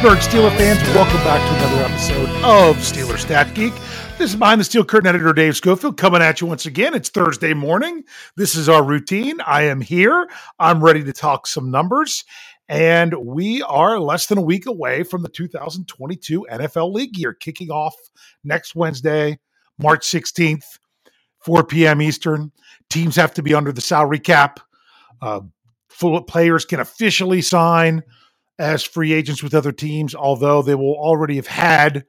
Pittsburgh Steelers fans, welcome back to another episode of Steeler Stat Geek. This is behind the steel curtain editor Dave Schofield coming at you once again. It's Thursday morning. This is our routine. I am here. I'm ready to talk some numbers. And we are less than a week away from the 2022 NFL League year kicking off next Wednesday, March 16th, 4 p.m. Eastern. Teams have to be under the salary cap. Uh, full players can officially sign as free agents with other teams, although they will already have had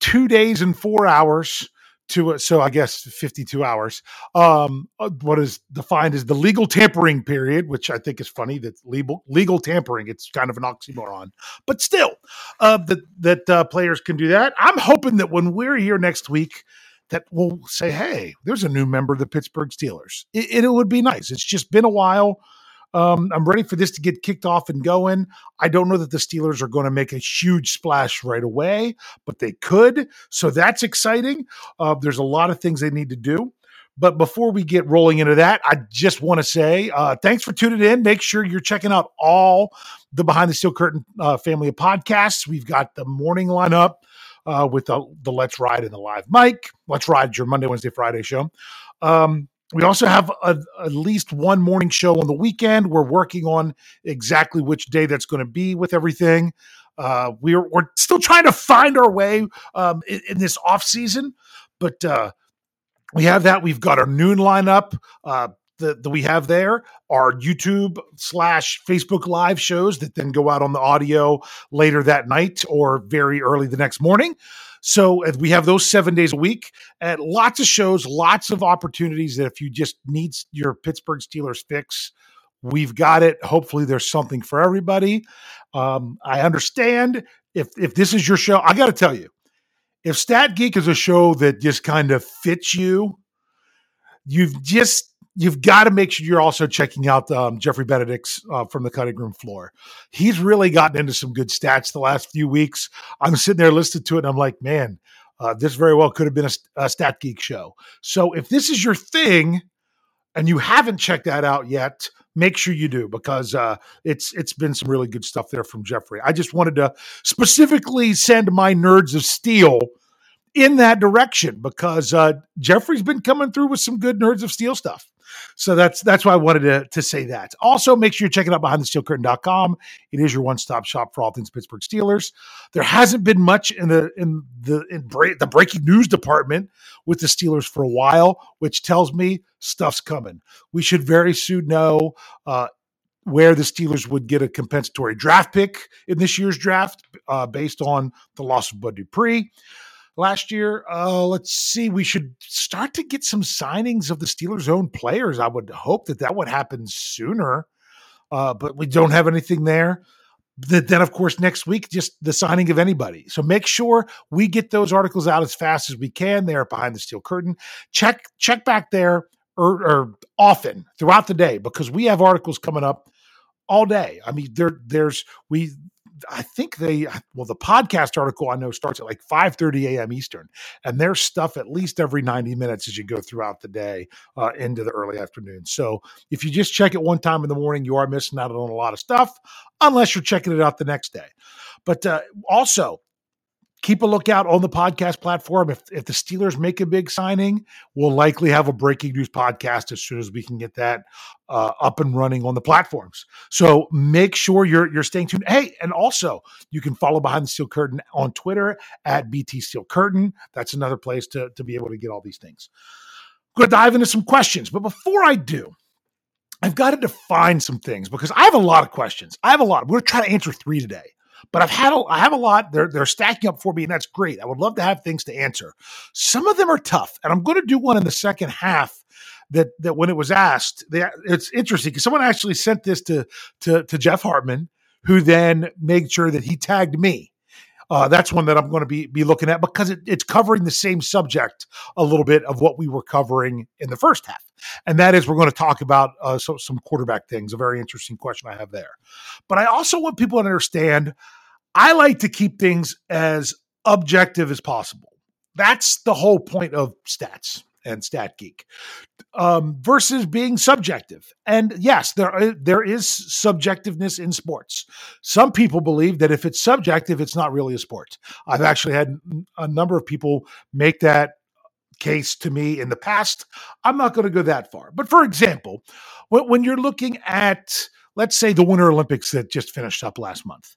two days and four hours to so I guess 52 hours. Um, uh, what is defined as the legal tampering period, which I think is funny that legal legal tampering. It's kind of an oxymoron, but still, uh, that that uh, players can do that. I'm hoping that when we're here next week, that we'll say, "Hey, there's a new member of the Pittsburgh Steelers." It, it would be nice. It's just been a while. Um, I'm ready for this to get kicked off and going. I don't know that the Steelers are going to make a huge splash right away, but they could. So that's exciting. Uh, there's a lot of things they need to do. But before we get rolling into that, I just want to say uh, thanks for tuning in. Make sure you're checking out all the Behind the Steel Curtain uh, family of podcasts. We've got the morning lineup uh, with the, the Let's Ride and the Live Mic. Let's Ride your Monday, Wednesday, Friday show. Um, we also have a, at least one morning show on the weekend. We're working on exactly which day that's going to be with everything. Uh, we're we're still trying to find our way um, in, in, this off season, but uh, we have that. We've got our noon lineup uh, that, that we have there. Our YouTube slash Facebook live shows that then go out on the audio later that night or very early the next morning. So we have those seven days a week at lots of shows, lots of opportunities that if you just need your Pittsburgh Steelers fix, we've got it. Hopefully there's something for everybody. Um, I understand if if this is your show, I got to tell you, if Stat Geek is a show that just kind of fits you, you've just you've got to make sure you're also checking out um, Jeffrey Benedict's uh, from the cutting room floor. He's really gotten into some good stats the last few weeks. I'm sitting there listening to it, and I'm like, man, uh, this very well could have been a, a Stat Geek show. So if this is your thing, and you haven't checked that out yet, make sure you do because uh, it's it's been some really good stuff there from Jeffrey. I just wanted to specifically send my nerds of steel in that direction because uh, Jeffrey's been coming through with some good nerds of steel stuff. So that's that's why I wanted to, to say that. Also, make sure you check it out behindthesteelcurtain.com. It is your one-stop shop for all things Pittsburgh Steelers. There hasn't been much in the in the in the breaking news department with the Steelers for a while, which tells me stuff's coming. We should very soon know uh, where the Steelers would get a compensatory draft pick in this year's draft uh, based on the loss of Bud Dupree last year. Uh, let's see. We should start to get some signings of the Steelers' own players. I would hope that that would happen sooner, uh, but we don't have anything there. Then, of course, next week, just the signing of anybody. So make sure we get those articles out as fast as we can. There behind the steel curtain. Check check back there or, or often throughout the day because we have articles coming up all day. I mean, there there's we I think they well the podcast article I know starts at like 5 30 a.m. Eastern, and there's stuff at least every 90 minutes as you go throughout the day uh, into the early afternoon. So if you just check it one time in the morning, you are missing out on a lot of stuff, unless you're checking it out the next day. But uh, also, keep a lookout on the podcast platform. If, if the Steelers make a big signing, we'll likely have a breaking news podcast as soon as we can get that uh, up and running on the platforms. So make sure you're you're staying tuned. Hey, and also you can follow Behind the Steel Curtain on Twitter at BT Steel Curtain. That's another place to, to be able to get all these things. I'm going to dive into some questions, but before I do, I've got to define some things because I have a lot of questions. I have a lot. We're going to try to answer three today. But I've had a, I have a lot. They're they're stacking up for me, and that's great. I would love to have things to answer. Some of them are tough, and I'm going to do one in the second half. That that when it was asked, they, it's interesting because someone actually sent this to to to Jeff Hartman, who then made sure that he tagged me. Uh, that's one that I'm going to be be looking at because it, it's covering the same subject a little bit of what we were covering in the first half, and that is we're going to talk about uh, so, some quarterback things. A very interesting question I have there, but I also want people to understand. I like to keep things as objective as possible. That's the whole point of stats and Stat Geek um, versus being subjective. And yes, there there is subjectiveness in sports. Some people believe that if it's subjective, it's not really a sport. I've actually had a number of people make that case to me in the past. I'm not going to go that far. But for example, when, when you're looking at, let's say, the Winter Olympics that just finished up last month,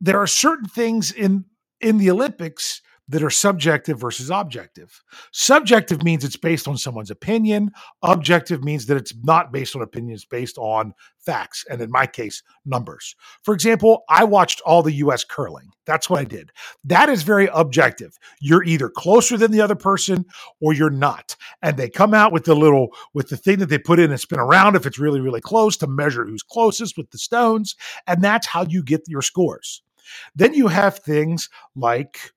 there are certain things in in the Olympics that are subjective versus objective. Subjective means it's based on someone's opinion. Objective means that it's not based on opinions, based on facts. And in my case, numbers. For example, I watched all the US curling. That's what I did. That is very objective. You're either closer than the other person or you're not. And they come out with the little, with the thing that they put in and spin around if it's really, really close to measure who's closest with the stones. And that's how you get your scores. Then you have things like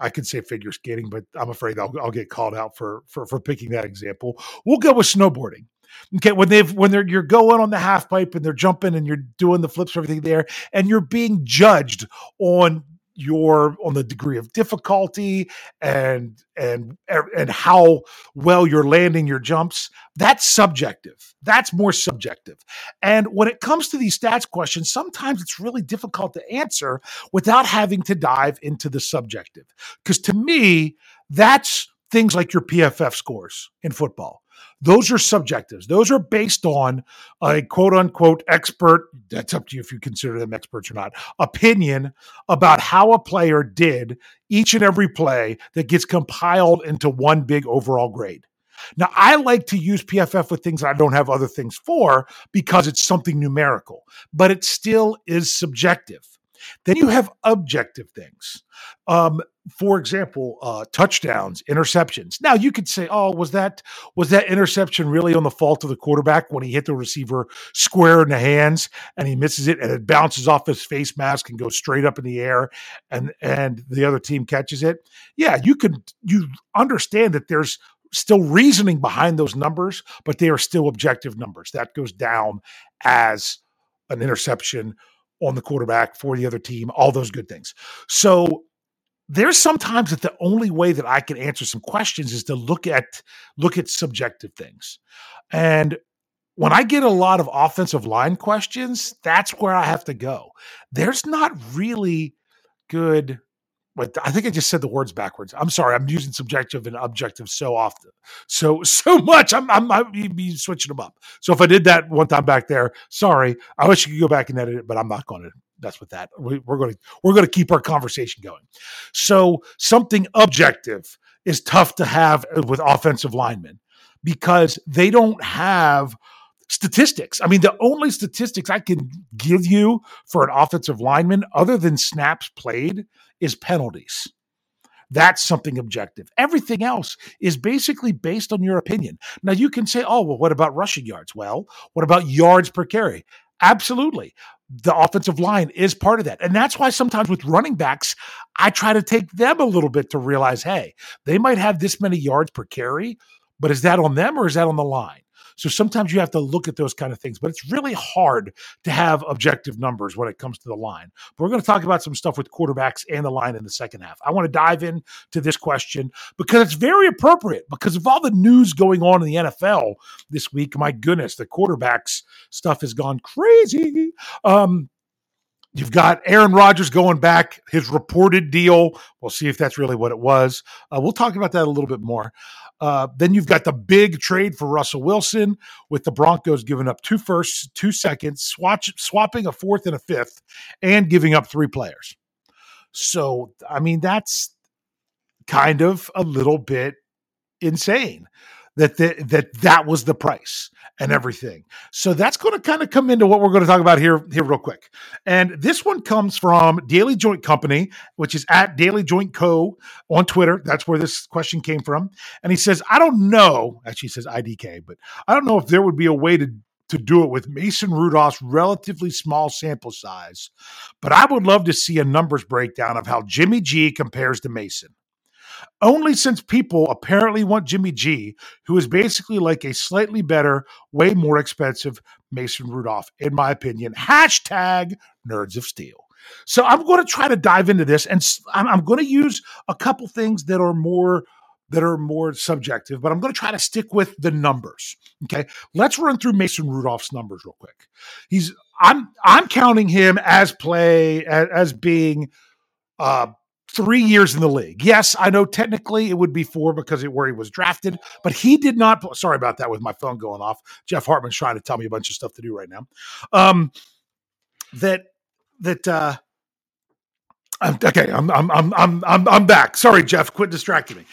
I could say figure skating, but I'm afraid I'll, I'll get called out for, for for picking that example. We'll go with snowboarding. Okay, when they've when they're you're going on the half pipe and they're jumping and you're doing the flips, and everything there, and you're being judged on your on the degree of difficulty and and and how well you're landing your jumps that's subjective. That's more subjective. And when it comes to these stats questions sometimes it's really difficult to answer without having to dive into the subjective. Because to me that's things like your pff scores in football those are subjectives. Those are based on a quote unquote expert, that's up to you if you consider them experts or not, opinion about how a player did each and every play that gets compiled into one big overall grade. Now, I like to use PFF with things I don't have other things for because it's something numerical, but it still is subjective. Then you have objective things. Um, for example, uh, touchdowns, interceptions. Now you could say, "Oh, was that was that interception really on the fault of the quarterback when he hit the receiver square in the hands and he misses it and it bounces off his face mask and goes straight up in the air and and the other team catches it?" Yeah, you could you understand that there's still reasoning behind those numbers, but they are still objective numbers. That goes down as an interception on the quarterback for the other team, all those good things. So there's sometimes that the only way that I can answer some questions is to look at look at subjective things. And when I get a lot of offensive line questions, that's where I have to go. There's not really good but I think I just said the words backwards. I'm sorry. I'm using subjective and objective so often, so so much. I'm I'm I be switching them up. So if I did that one time back there, sorry. I wish you could go back and edit it, but I'm not going to. That's with that. We, we're going to we're going to keep our conversation going. So something objective is tough to have uh, with offensive linemen because they don't have statistics. I mean, the only statistics I can give you for an offensive lineman, other than snaps played, is penalties. That's something objective. Everything else is basically based on your opinion. Now, you can say, oh, well, what about rushing yards? Well, what about yards per carry? Absolutely. The offensive line is part of that. And that's why sometimes with running backs, I try to take them a little bit to realize, hey, they might have this many yards per carry, but is that on them or is that on the line? So sometimes you have to look at those kind of things, but it's really hard to have objective numbers when it comes to the line. But we're going to talk about some stuff with quarterbacks and the line in the second half. I want to dive into this question because it's very appropriate because of all the news going on in the NFL this week. My goodness, the quarterbacks stuff has gone crazy. Um, You've got Aaron Rodgers going back, his reported deal. We'll see if that's really what it was. Uh, we'll talk about that a little bit more. Uh, then you've got the big trade for Russell Wilson with the Broncos giving up two firsts, two seconds, swatch, swapping a fourth and a fifth, and giving up three players. So, I mean, that's kind of a little bit insane that the, that that was the price and everything. So that's going to kind of come into what we're going to talk about here here real quick. And this one comes from Daily Joint Company, which is at Daily Joint Co on Twitter. That's where this question came from. And he says, "I don't know." Actually, says IDK, but I don't know if there would be a way to to do it with Mason Rudolph's relatively small sample size, but I would love to see a numbers breakdown of how Jimmy G compares to Mason only since people apparently want Jimmy G, who is basically like a slightly better, way more expensive Mason Rudolph, in my opinion. Hashtag Nerds of Steel. So I'm going to try to dive into this, and I'm, going to use a couple things that are more that are more subjective, but I'm going to try to stick with the numbers. Okay, let's run through Mason Rudolph's numbers real quick. He's I'm I'm counting him as play as, as being uh three years in the league. Yes, I know technically it would be four because it where he was drafted, but he did not. Sorry about that with my phone going off. Jeff Hartman's trying to tell me a bunch of stuff to do right now. Um, that that uh, okay, I'm I'm I'm I'm I'm I'm back. Sorry, Jeff, quit distracting me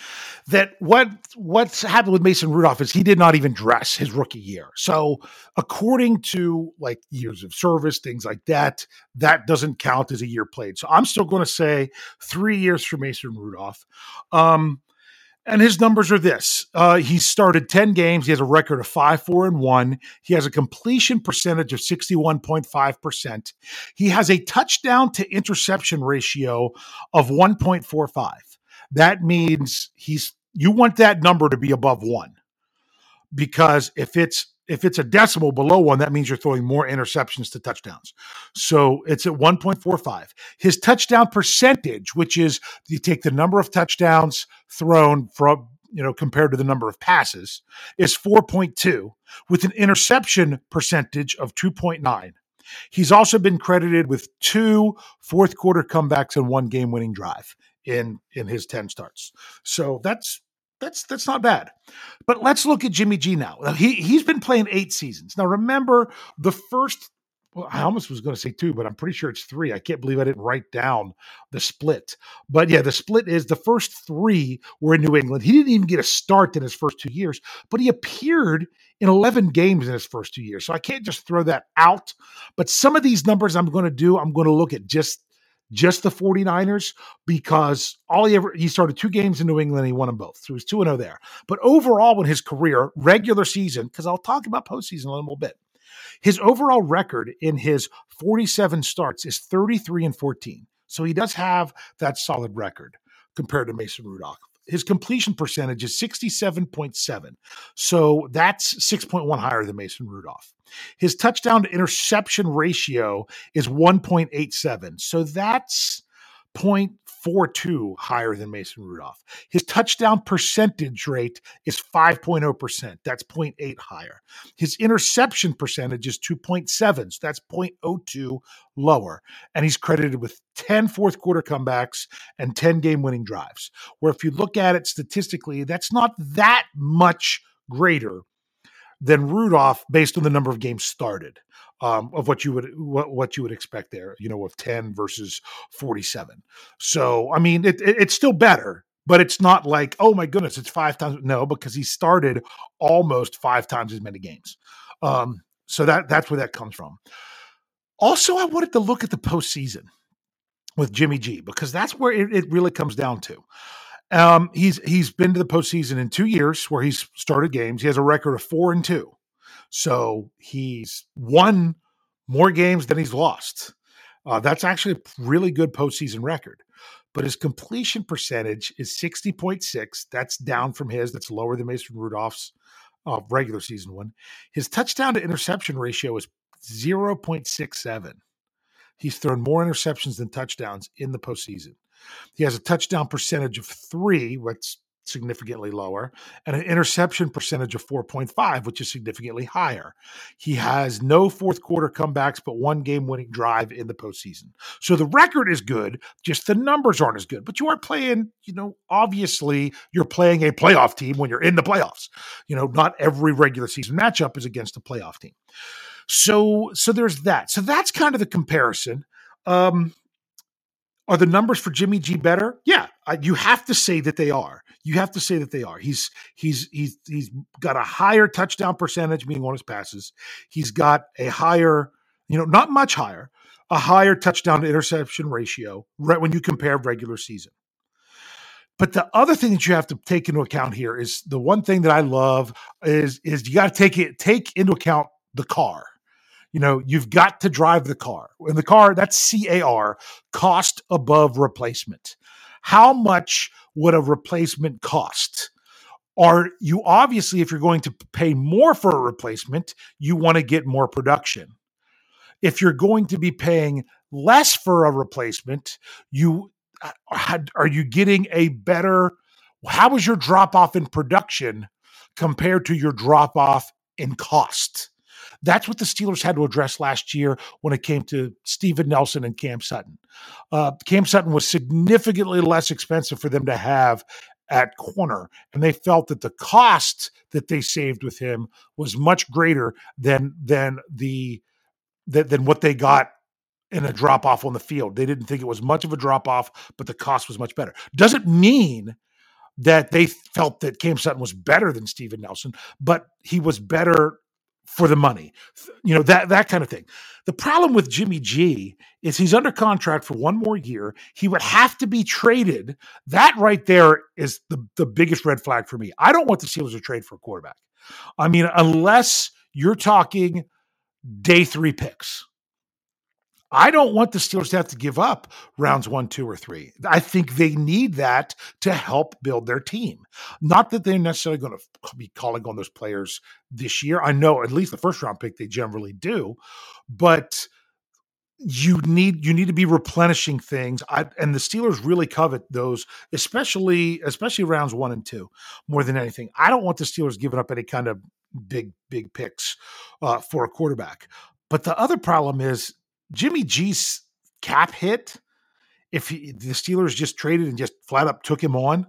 that what what's happened with Mason Rudolph is he did not even dress his rookie year. So according to like years of service, things like that, that doesn't count as a year played. So I'm still going to say three years for Mason Rudolph. Um, and his numbers are this. Uh, he started 10 games. He has a record of 5 4 and 1. He has a completion percentage of 61.5%. He has a touchdown to interception ratio of 1.45 that means he's you want that number to be above one because if it's if it's a decimal below one, that means you're throwing more interceptions to touchdowns. So it's at 1.45. His touchdown percentage, which is you take the number of touchdowns thrown from, you know, compared to the number of passes, is 4.2 with an interception percentage of 2.9. He's also been credited with two fourth quarter comebacks and one game winning drive in in his 10 starts. So that's that's that's not bad. But let's look at Jimmy G now. He he's been playing 8 seasons. Now remember the first well, I almost was going to say two, but I'm pretty sure it's three. I can't believe I didn't write down the split. But yeah, the split is the first three were in New England. He didn't even get a start in his first two years, but he appeared in 11 games in his first two years. So I can't just throw that out. But some of these numbers I'm going to do, I'm going to look at just just the 49ers because all he ever he started two games in New England he won them both. So he was 2 0 there. But overall in his career, regular season, because I'll talk about postseason a little bit, his overall record in his 47 starts is 33 and 14. So he does have that solid record compared to Mason Rudolph his completion percentage is 67.7. So that's 6.1 higher than Mason Rudolph. His touchdown to interception ratio is 1.87. So that's 0.42 higher than Mason Rudolph. His touchdown percentage rate is 5.0%. That's 0.8 higher. His interception percentage is 2.7. So that's 0.02 lower. And he's credited with 10 fourth quarter comebacks and 10 game winning drives. Where if you look at it statistically, that's not that much greater than Rudolph based on the number of games started um, of what you would what, what you would expect there, you know, of 10 versus 47. So, I mean, it, it, it's still better, but it's not like, oh my goodness, it's five times. No, because he started almost five times as many games. Um, so that that's where that comes from. Also, I wanted to look at the postseason with Jimmy G because that's where it, it really comes down to. Um, he's he's been to the postseason in two years where he's started games. He has a record of four and two. So he's won more games than he's lost. Uh, that's actually a really good postseason record. But his completion percentage is 60.6. That's down from his. That's lower than Mason Rudolph's uh, regular season one. His touchdown to interception ratio is 0.67. He's thrown more interceptions than touchdowns in the postseason. He has a touchdown percentage of three, which is significantly lower, and an interception percentage of 4.5, which is significantly higher. He has no fourth quarter comebacks, but one game winning drive in the postseason. So the record is good, just the numbers aren't as good. But you are playing, you know, obviously you're playing a playoff team when you're in the playoffs. You know, not every regular season matchup is against a playoff team. So so there's that. So that's kind of the comparison. Um, are the numbers for Jimmy G better? Yeah, you have to say that they are. You have to say that they are. He's he's he's he's got a higher touchdown percentage, meaning on his passes. He's got a higher, you know, not much higher, a higher touchdown to interception ratio right when you compare regular season. But the other thing that you have to take into account here is the one thing that I love is is you got to take it take into account the car you know, you've got to drive the car. And the car, that's CAR, cost above replacement. How much would a replacement cost? Are you obviously, if you're going to pay more for a replacement, you want to get more production. If you're going to be paying less for a replacement, you uh, are you getting a better how was your drop off in production compared to your drop off in cost? That's what the Steelers had to address last year when it came to Steven Nelson and Cam Sutton. Uh, Cam Sutton was significantly less expensive for them to have at corner, and they felt that the cost that they saved with him was much greater than than the than, than what they got in a drop off on the field. They didn't think it was much of a drop off, but the cost was much better. Doesn't mean that they felt that Cam Sutton was better than Steven Nelson, but he was better for the money. You know, that that kind of thing. The problem with Jimmy G is he's under contract for one more year. He would have to be traded. That right there is the, the biggest red flag for me. I don't want the Steelers to trade for a quarterback. I mean, unless you're talking day three picks. I don't want the Steelers to have to give up rounds one, two, or three. I think they need that to help build their team. Not that they're necessarily going to be calling on those players this year. I know at least the first round pick they generally do, but you need you need to be replenishing things I, and the steelers really covet those especially especially rounds one and two more than anything i don't want the steelers giving up any kind of big big picks uh, for a quarterback but the other problem is Jimmy G's cap hit, if he, the Steelers just traded and just flat up took him on,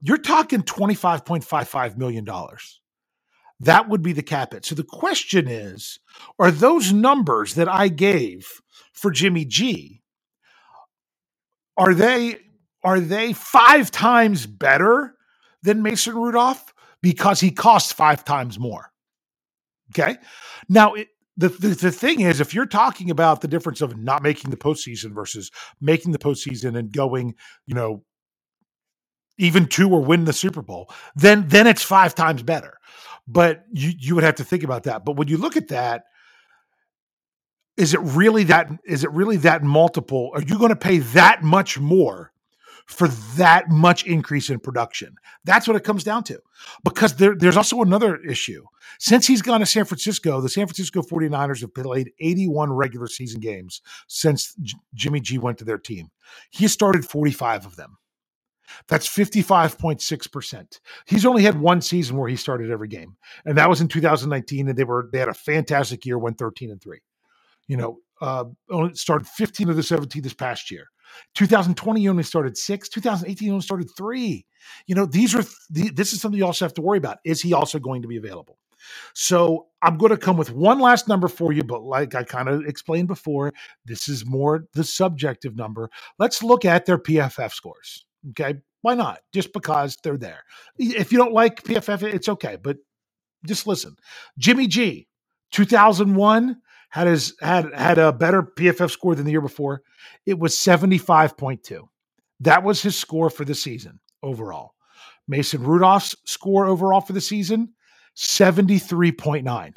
you're talking $25.55 million. That would be the cap hit. So the question is are those numbers that I gave for Jimmy G, are they are they five times better than Mason Rudolph because he costs five times more? Okay. Now, it, the, the, the thing is, if you're talking about the difference of not making the postseason versus making the postseason and going, you know, even two or win the Super Bowl, then then it's five times better. But you you would have to think about that. But when you look at that, is it really that is it really that multiple? Are you going to pay that much more for that much increase in production. That's what it comes down to. Because there, there's also another issue. Since he's gone to San Francisco, the San Francisco 49ers have played 81 regular season games since J- Jimmy G went to their team. He started 45 of them. That's 55.6%. He's only had one season where he started every game. And that was in 2019 and they were they had a fantastic year, went 13 and 3. You know, uh only started 15 of the 17 this past year. 2020 you only started six. 2018 you only started three. You know, these are th- this is something you also have to worry about. Is he also going to be available? So I'm going to come with one last number for you, but like I kind of explained before, this is more the subjective number. Let's look at their PFF scores. Okay. Why not? Just because they're there. If you don't like PFF, it's okay, but just listen. Jimmy G, 2001, had his had had a better PFF score than the year before. It was 75.2. That was his score for the season overall. Mason Rudolph's score overall for the season 73.9.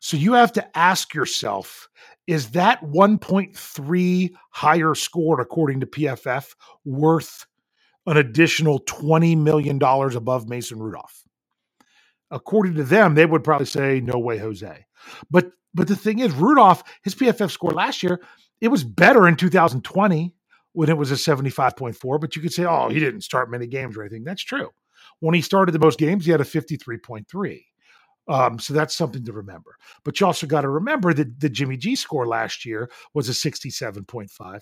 So you have to ask yourself is that 1.3 higher score according to PFF worth an additional $20 million above Mason Rudolph? According to them, they would probably say, no way, Jose. But but the thing is, Rudolph, his PFF score last year, it was better in 2020 when it was a 75.4. But you could say, oh, he didn't start many games or anything. That's true. When he started the most games, he had a 53.3. Um, so that's something to remember. But you also got to remember that the Jimmy G score last year was a 67.5.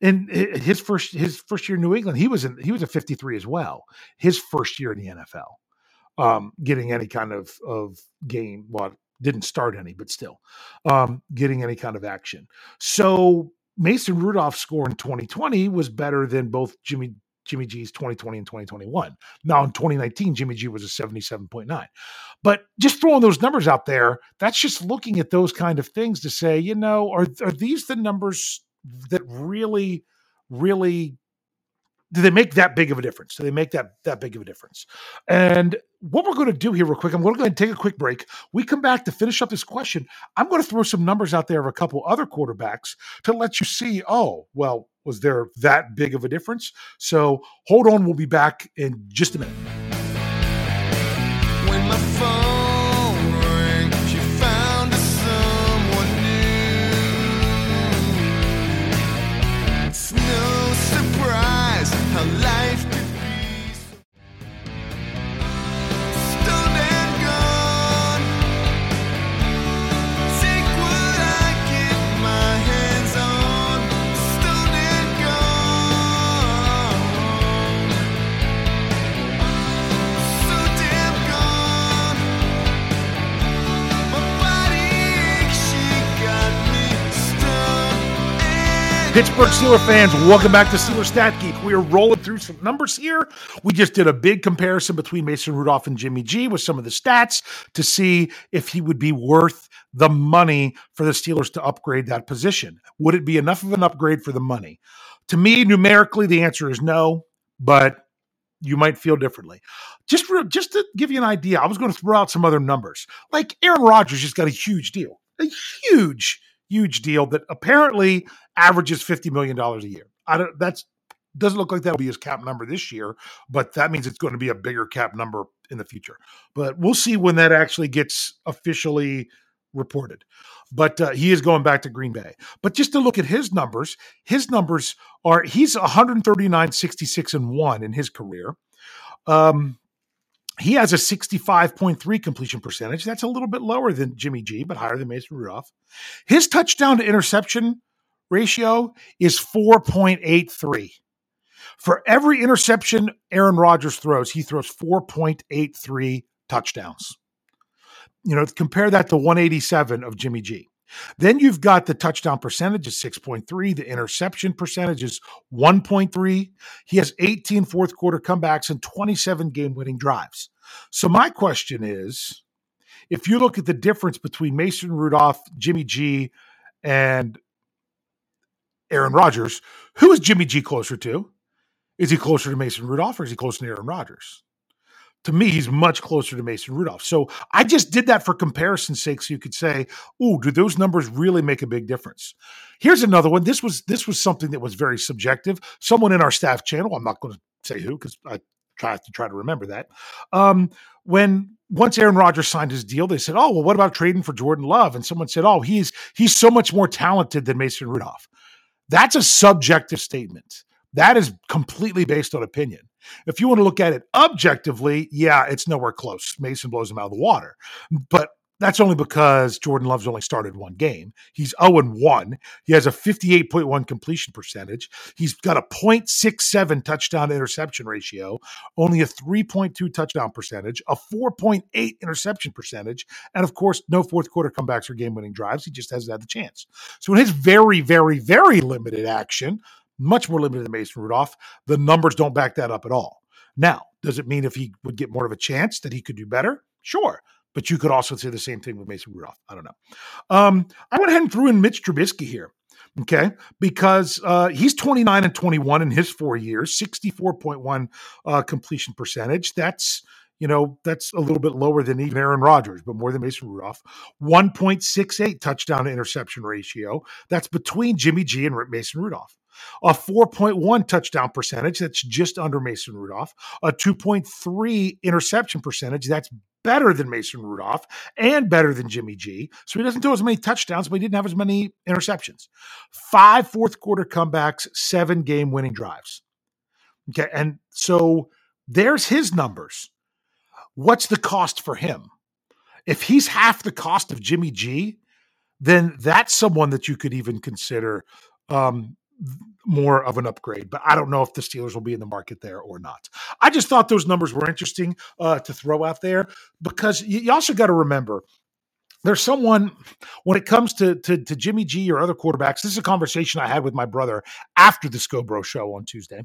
And his first his first year in New England, he was in he was a 53 as well. His first year in the NFL. Um, getting any kind of of game, well, didn't start any, but still um, getting any kind of action. So Mason Rudolph's score in 2020 was better than both Jimmy Jimmy G's 2020 and 2021. Now in 2019, Jimmy G was a 77.9. But just throwing those numbers out there, that's just looking at those kind of things to say, you know, are are these the numbers that really, really do they make that big of a difference? Do they make that that big of a difference? And what we're going to do here, real quick, I'm going to go ahead and take a quick break. We come back to finish up this question. I'm going to throw some numbers out there of a couple other quarterbacks to let you see. Oh, well, was there that big of a difference? So hold on, we'll be back in just a minute. Pittsburgh Steelers fans, welcome back to Steelers Stat Geek. We are rolling through some numbers here. We just did a big comparison between Mason Rudolph and Jimmy G with some of the stats to see if he would be worth the money for the Steelers to upgrade that position. Would it be enough of an upgrade for the money? To me, numerically, the answer is no, but you might feel differently. Just for, just to give you an idea, I was going to throw out some other numbers. Like Aaron Rodgers just got a huge deal, a huge huge deal that apparently averages $50 million a year. I don't, that's, doesn't look like that'll be his cap number this year, but that means it's going to be a bigger cap number in the future. But we'll see when that actually gets officially reported. But uh, he is going back to Green Bay. But just to look at his numbers, his numbers are he's 139, 66, and 1 in his career. Um, he has a 65.3 completion percentage. That's a little bit lower than Jimmy G, but higher than Mason Rudolph. His touchdown to interception ratio is 4.83. For every interception Aaron Rodgers throws, he throws 4.83 touchdowns. You know, compare that to 187 of Jimmy G. Then you've got the touchdown percentage is 6.3. The interception percentage is 1.3. He has 18 fourth quarter comebacks and 27 game winning drives. So, my question is if you look at the difference between Mason Rudolph, Jimmy G, and Aaron Rodgers, who is Jimmy G closer to? Is he closer to Mason Rudolph or is he closer to Aaron Rodgers? To me, he's much closer to Mason Rudolph. So I just did that for comparison's sake, so you could say, "Oh, do those numbers really make a big difference?" Here's another one. This was this was something that was very subjective. Someone in our staff channel, I'm not going to say who because I try to try to remember that. Um, when once Aaron Rodgers signed his deal, they said, "Oh, well, what about trading for Jordan Love?" And someone said, "Oh, he's he's so much more talented than Mason Rudolph." That's a subjective statement. That is completely based on opinion. If you want to look at it objectively, yeah, it's nowhere close. Mason blows him out of the water. But that's only because Jordan Love's only started one game. He's 0 1. He has a 58.1 completion percentage. He's got a 0.67 touchdown interception ratio, only a 3.2 touchdown percentage, a 4.8 interception percentage, and of course, no fourth quarter comebacks or game winning drives. He just hasn't had the chance. So, in his very, very, very limited action, much more limited than Mason Rudolph. The numbers don't back that up at all. Now, does it mean if he would get more of a chance that he could do better? Sure. But you could also say the same thing with Mason Rudolph. I don't know. Um, I went ahead and threw in Mitch Trubisky here. Okay, because uh, he's 29 and 21 in his four years, 64.1 uh, completion percentage. That's you know, that's a little bit lower than even Aaron Rodgers, but more than Mason Rudolph. 1.68 touchdown to interception ratio. That's between Jimmy G and Mason Rudolph a 4.1 touchdown percentage. That's just under Mason Rudolph, a 2.3 interception percentage. That's better than Mason Rudolph and better than Jimmy G. So he doesn't throw as many touchdowns, but he didn't have as many interceptions. Five fourth quarter comebacks, seven game winning drives. Okay. And so there's his numbers. What's the cost for him? If he's half the cost of Jimmy G, then that's someone that you could even consider um, more of an upgrade. But I don't know if the Steelers will be in the market there or not. I just thought those numbers were interesting uh, to throw out there because you, you also got to remember there's someone when it comes to, to, to Jimmy G or other quarterbacks. This is a conversation I had with my brother after the Scobro show on Tuesday,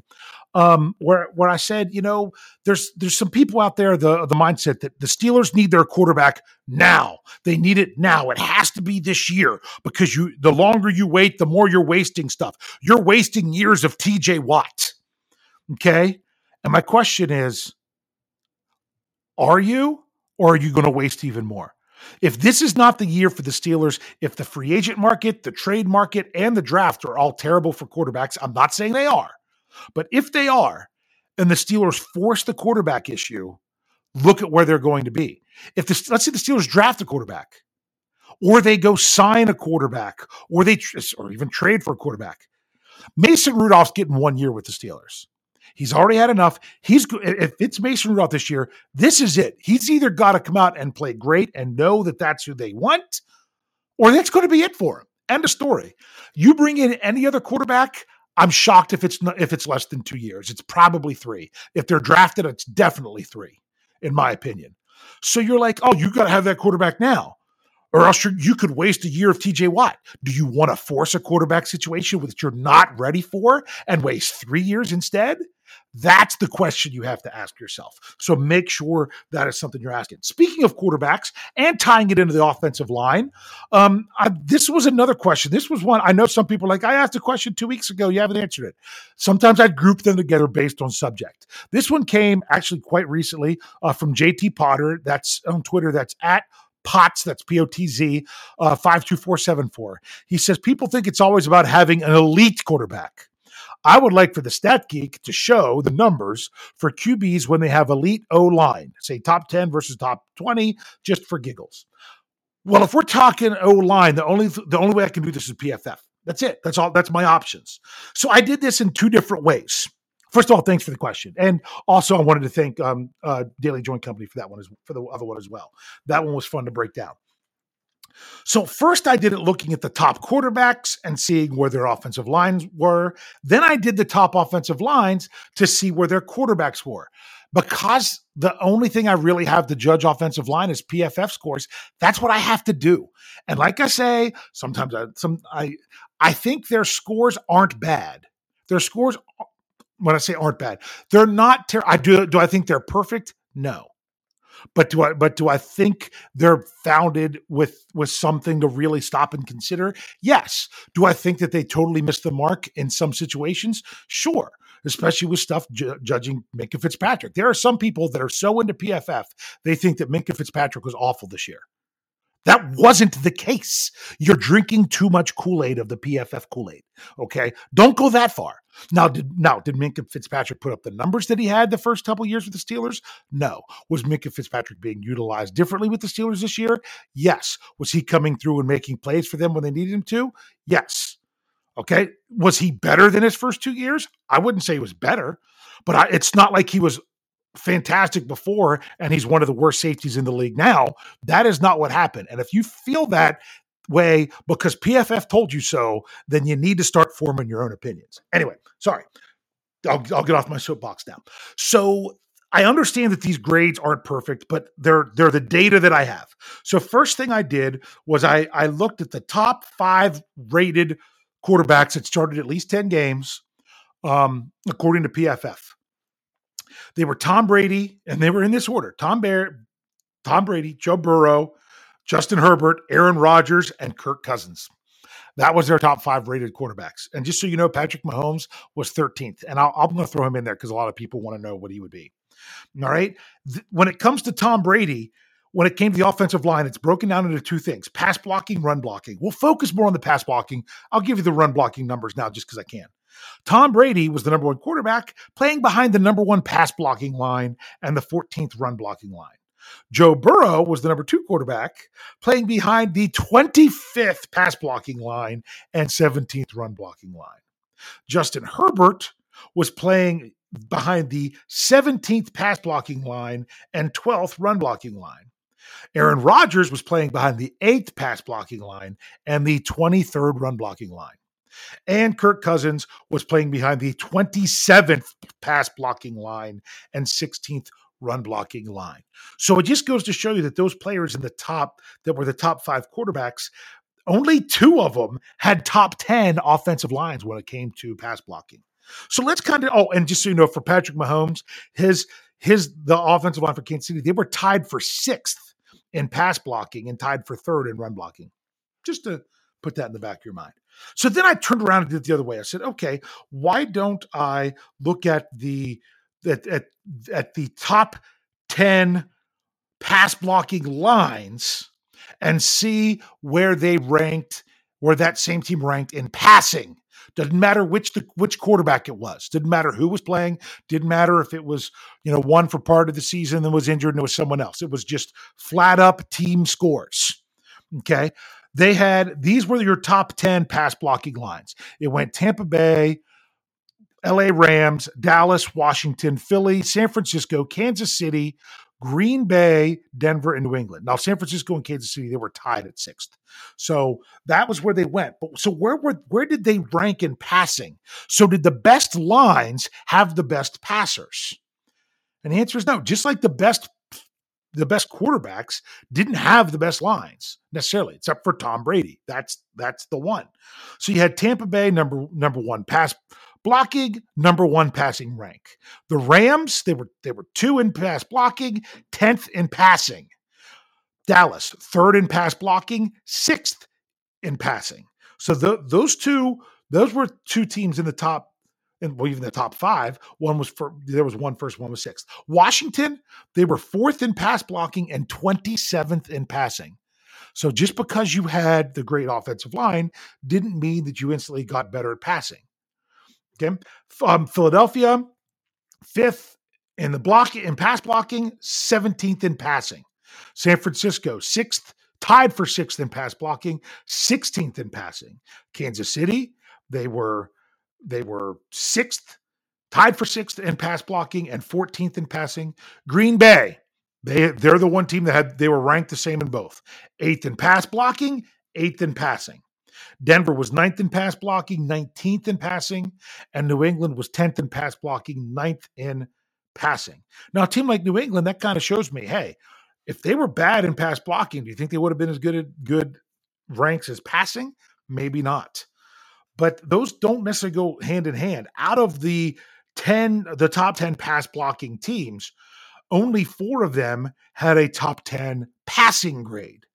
um, where where I said, you know, there's there's some people out there the the mindset that the Steelers need their quarterback now. They need it now. It has to be this year because you the longer you wait, the more you're wasting stuff. You're wasting years of T.J. Watt. Okay, and my question is, are you, or are you going to waste even more? If this is not the year for the Steelers, if the free agent market, the trade market, and the draft are all terrible for quarterbacks, I'm not saying they are, but if they are, and the Steelers force the quarterback issue, look at where they're going to be. If the, let's say the Steelers draft a quarterback, or they go sign a quarterback, or they or even trade for a quarterback. Mason Rudolph's getting one year with the Steelers. He's already had enough. He's if it's Mason Rudolph this year, this is it. He's either got to come out and play great and know that that's who they want, or that's going to be it for him. End of story. You bring in any other quarterback, I'm shocked if it's if it's less than two years. It's probably three. If they're drafted, it's definitely three, in my opinion. So you're like, oh, you got to have that quarterback now. or else you could waste a year of TJ Watt. Do you want to force a quarterback situation which you're not ready for and waste three years instead? That's the question you have to ask yourself. So make sure that is something you're asking. Speaking of quarterbacks and tying it into the offensive line, um, I, this was another question. This was one I know some people like. I asked a question two weeks ago. You haven't answered it. Sometimes I group them together based on subject. This one came actually quite recently uh, from JT Potter. That's on Twitter. That's at Potz, that's P O T Z, uh, 52474. He says, People think it's always about having an elite quarterback. I would like for the Stat Geek to show the numbers for QBs when they have elite O line, say top 10 versus top 20, just for giggles. Well, if we're talking O line, the only the only way I can do this is PFF. That's it. That's all. That's my options. So I did this in two different ways. First of all, thanks for the question, and also I wanted to thank um, uh, Daily Joint Company for that one as for the other one as well. That one was fun to break down. So first I did it looking at the top quarterbacks and seeing where their offensive lines were. Then I did the top offensive lines to see where their quarterbacks were. Because the only thing I really have to judge offensive line is PFF scores, that's what I have to do. And like I say, sometimes I some I I think their scores aren't bad. Their scores when I say aren't bad, they're not ter- I do do I think they're perfect? No. But do I but do I think they're founded with with something to really stop and consider? Yes. Do I think that they totally missed the mark in some situations? Sure. Especially with stuff ju- judging Minkah Fitzpatrick. There are some people that are so into PFF, they think that Minkah Fitzpatrick was awful this year. That wasn't the case. You're drinking too much Kool Aid of the PFF Kool Aid. Okay, don't go that far. Now, did now did Minkah Fitzpatrick put up the numbers that he had the first couple years with the Steelers? No. Was Minkah Fitzpatrick being utilized differently with the Steelers this year? Yes. Was he coming through and making plays for them when they needed him to? Yes. Okay. Was he better than his first two years? I wouldn't say he was better, but I, it's not like he was fantastic before and he's one of the worst safeties in the league now. That is not what happened. And if you feel that way because PFF told you so, then you need to start forming your own opinions. Anyway, sorry. I'll, I'll get off my soapbox now. So I understand that these grades aren't perfect, but they're they're the data that I have. So first thing I did was I I looked at the top five rated quarterbacks that started at least 10 games, um, according to PFF. They were Tom Brady, and they were in this order: Tom Bear, Tom Brady, Joe Burrow, Justin Herbert, Aaron Rodgers, and Kirk Cousins. That was their top five rated quarterbacks. And just so you know, Patrick Mahomes was 13th. And i am going to throw him in there because a lot of people want to know what he would be. All right. When it comes to Tom Brady, when it came to the offensive line, it's broken down into two things pass blocking, run blocking. We'll focus more on the pass blocking. I'll give you the run blocking numbers now just because I can. Tom Brady was the number one quarterback, playing behind the number one pass blocking line and the 14th run blocking line. Joe Burrow was the number two quarterback, playing behind the 25th pass blocking line and 17th run blocking line. Justin Herbert was playing behind the 17th pass blocking line and 12th run blocking line. Aaron Rodgers was playing behind the 8th pass blocking line and the 23rd run blocking line. And Kirk Cousins was playing behind the 27th pass blocking line and 16th run blocking line. So it just goes to show you that those players in the top that were the top five quarterbacks, only two of them had top 10 offensive lines when it came to pass blocking. So let's kind of oh, and just so you know, for Patrick Mahomes, his his the offensive line for Kansas City, they were tied for sixth in pass blocking and tied for third in run blocking. Just to put that in the back of your mind. So then I turned around and did it the other way. I said, okay, why don't I look at the at, at, at the top 10 pass blocking lines and see where they ranked, where that same team ranked in passing. Doesn't matter which the which quarterback it was. Didn't matter who was playing. Didn't matter if it was you know one for part of the season and was injured and it was someone else. It was just flat up team scores. Okay, they had these were your top 10 pass blocking lines. It went Tampa Bay, LA Rams, Dallas, Washington, Philly, San Francisco, Kansas City, Green Bay, Denver, and New England. Now, San Francisco and Kansas City, they were tied at sixth. So that was where they went. But so where were where did they rank in passing? So did the best lines have the best passers? And the answer is no. Just like the best the best quarterbacks didn't have the best lines necessarily, except for Tom Brady. That's that's the one. So you had Tampa Bay number number one pass blocking, number one passing rank. The Rams they were they were two in pass blocking, tenth in passing. Dallas third in pass blocking, sixth in passing. So the, those two those were two teams in the top and well, even the top five. One was for there was one first, one was sixth. Washington, they were fourth in pass blocking and 27th in passing. So just because you had the great offensive line didn't mean that you instantly got better at passing. Okay. Um, Philadelphia, fifth in the block in pass blocking, 17th in passing. San Francisco, sixth, tied for sixth in pass blocking, 16th in passing. Kansas City, they were they were sixth, tied for sixth in pass blocking and 14th in passing. Green Bay, they they're the one team that had they were ranked the same in both. Eighth in pass blocking, eighth in passing. Denver was ninth in pass blocking, 19th in passing, and New England was 10th in pass blocking, ninth in passing. Now, a team like New England, that kind of shows me, hey, if they were bad in pass blocking, do you think they would have been as good at good ranks as passing? Maybe not but those don't necessarily go hand in hand. Out of the 10, the top 10 pass blocking teams, only four of them had a top 10 passing grade.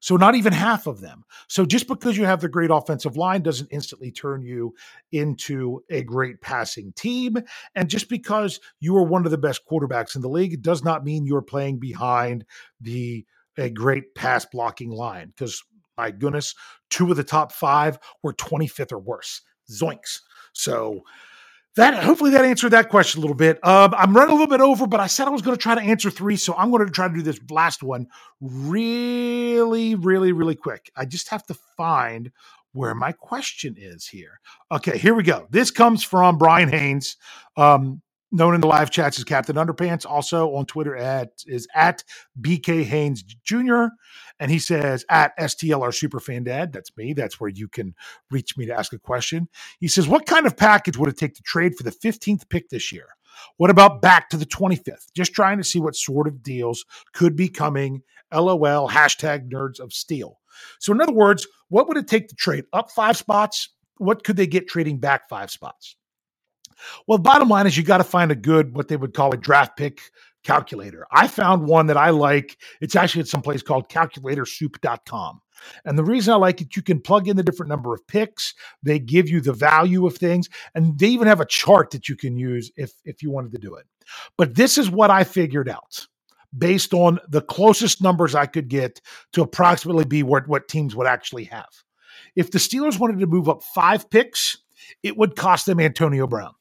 So not even half of them. So just because you have the great offensive line doesn't instantly turn you into a great passing team. And just because you are one of the best quarterbacks in the league does not mean you're playing behind the a great pass blocking line because my goodness, two of the top five were 25th or worse. Zoinks. So that hopefully that answered that question a little bit. Um, I'm running a little bit over, but I said I was going to try to answer three, so I'm going to try to do this last one really, really, really quick. I just have to find where my question is here. Okay, here we go. This comes from Brian Haynes. Um, known in the live chats as Captain Underpants. Also on Twitter at is at BK Haynes Jr. And he says at STLR Superfan Dad. That's me. That's where you can reach me to ask a question. He says, What kind of package would it take to trade for the 15th pick this year? What about back to the 25th? Just trying to see what sort of deals could be coming. LOL, hashtag nerds of steel. So, in other words, what would it take to trade up five spots? What could they get trading back five spots? Well, bottom line is you got to find a good, what they would call a draft pick calculator. I found one that I like. It's actually at some place called calculatorsoup.com. And the reason I like it, you can plug in the different number of picks. They give you the value of things, and they even have a chart that you can use if if you wanted to do it. But this is what I figured out based on the closest numbers I could get to approximately be what, what teams would actually have. If the Steelers wanted to move up five picks, it would cost them Antonio Brown.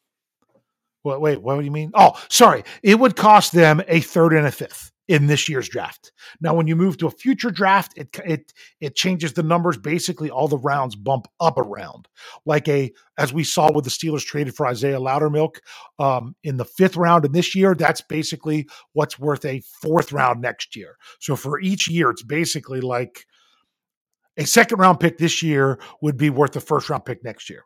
Wait, what do you mean? Oh, sorry. It would cost them a third and a fifth in this year's draft. Now, when you move to a future draft, it it it changes the numbers. Basically, all the rounds bump up a round, like a as we saw with the Steelers traded for Isaiahh Loudermilk um, in the fifth round in this year. That's basically what's worth a fourth round next year. So for each year, it's basically like a second round pick this year would be worth a first round pick next year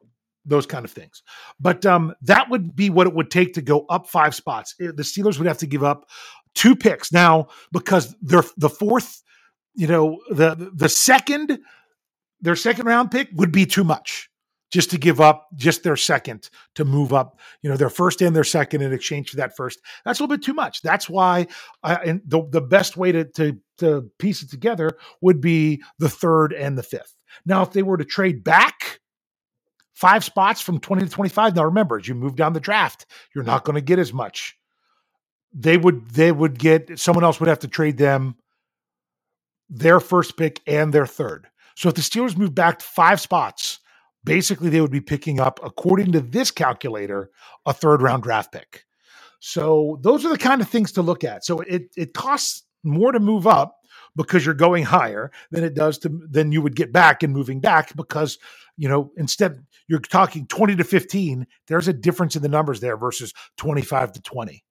those kind of things. But um, that would be what it would take to go up five spots. Eh, the Steelers would have to give up two picks now because they're the fourth. You know, the the second their second round pick would be too much just to give up just their second to move up. You know, their first and their second in exchange for that first. That's a little bit too much. That's why, and the the best way to to to piece it together would be the third and the fifth. Now, if they were to trade back five spots from 20 to 25. Now remember, as you move down the draft, you're not going to get as much. They would they would get someone else would have to trade them their first pick and their third. So if the Steelers move back five spots, basically they would be picking up, according to this calculator, a third round draft pick. So those are the kind of things to look at. So it it costs more to move up because you're going higher than it does to than you would get back in moving back because you know instead you're talking 20 to 15 there's a difference in the numbers there versus 25 to 20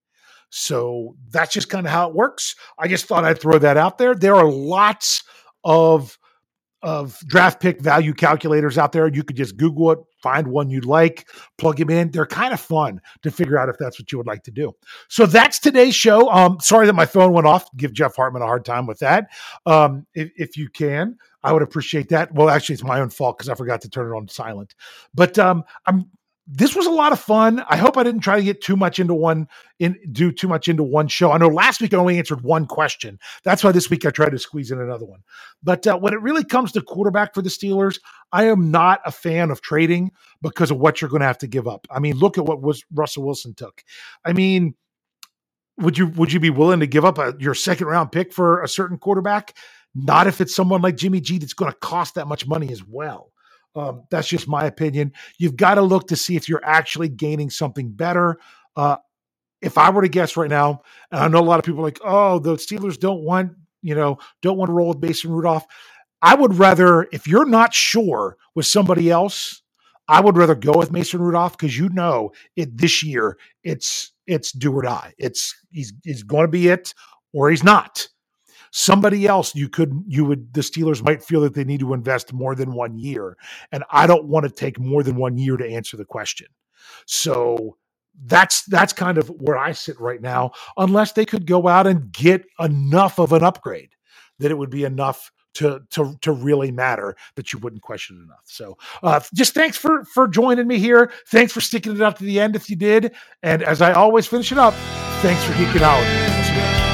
so that's just kind of how it works. I just thought i'd throw that out there. There are lots of of draft pick value calculators out there. You could just Google it, find one you'd like, plug them in. They're kind of fun to figure out if that's what you would like to do. So that's today's show. Um, sorry that my phone went off. Give Jeff Hartman a hard time with that. Um, if, if you can, I would appreciate that. Well, actually, it's my own fault because I forgot to turn it on silent. But um, I'm this was a lot of fun. I hope I didn't try to get too much into one in do too much into one show. I know last week I only answered one question. That's why this week I tried to squeeze in another one. But uh, when it really comes to quarterback for the Steelers, I am not a fan of trading because of what you're going to have to give up. I mean, look at what was Russell Wilson took. I mean, would you would you be willing to give up a, your second round pick for a certain quarterback? Not if it's someone like Jimmy G that's going to cost that much money as well. Um, that's just my opinion. You've got to look to see if you're actually gaining something better. Uh, if I were to guess right now, and I know a lot of people are like, oh, the Steelers don't want, you know, don't want to roll with Mason Rudolph. I would rather, if you're not sure with somebody else, I would rather go with Mason Rudolph because you know it this year. It's it's do or die. It's he's he's going to be it or he's not somebody else you could you would the Steelers might feel that they need to invest more than one year and I don't want to take more than one year to answer the question. So that's that's kind of where I sit right now unless they could go out and get enough of an upgrade that it would be enough to to to really matter that you wouldn't question enough. So uh, just thanks for for joining me here. Thanks for sticking it out to the end if you did. And as I always finish it up, thanks for geeking out.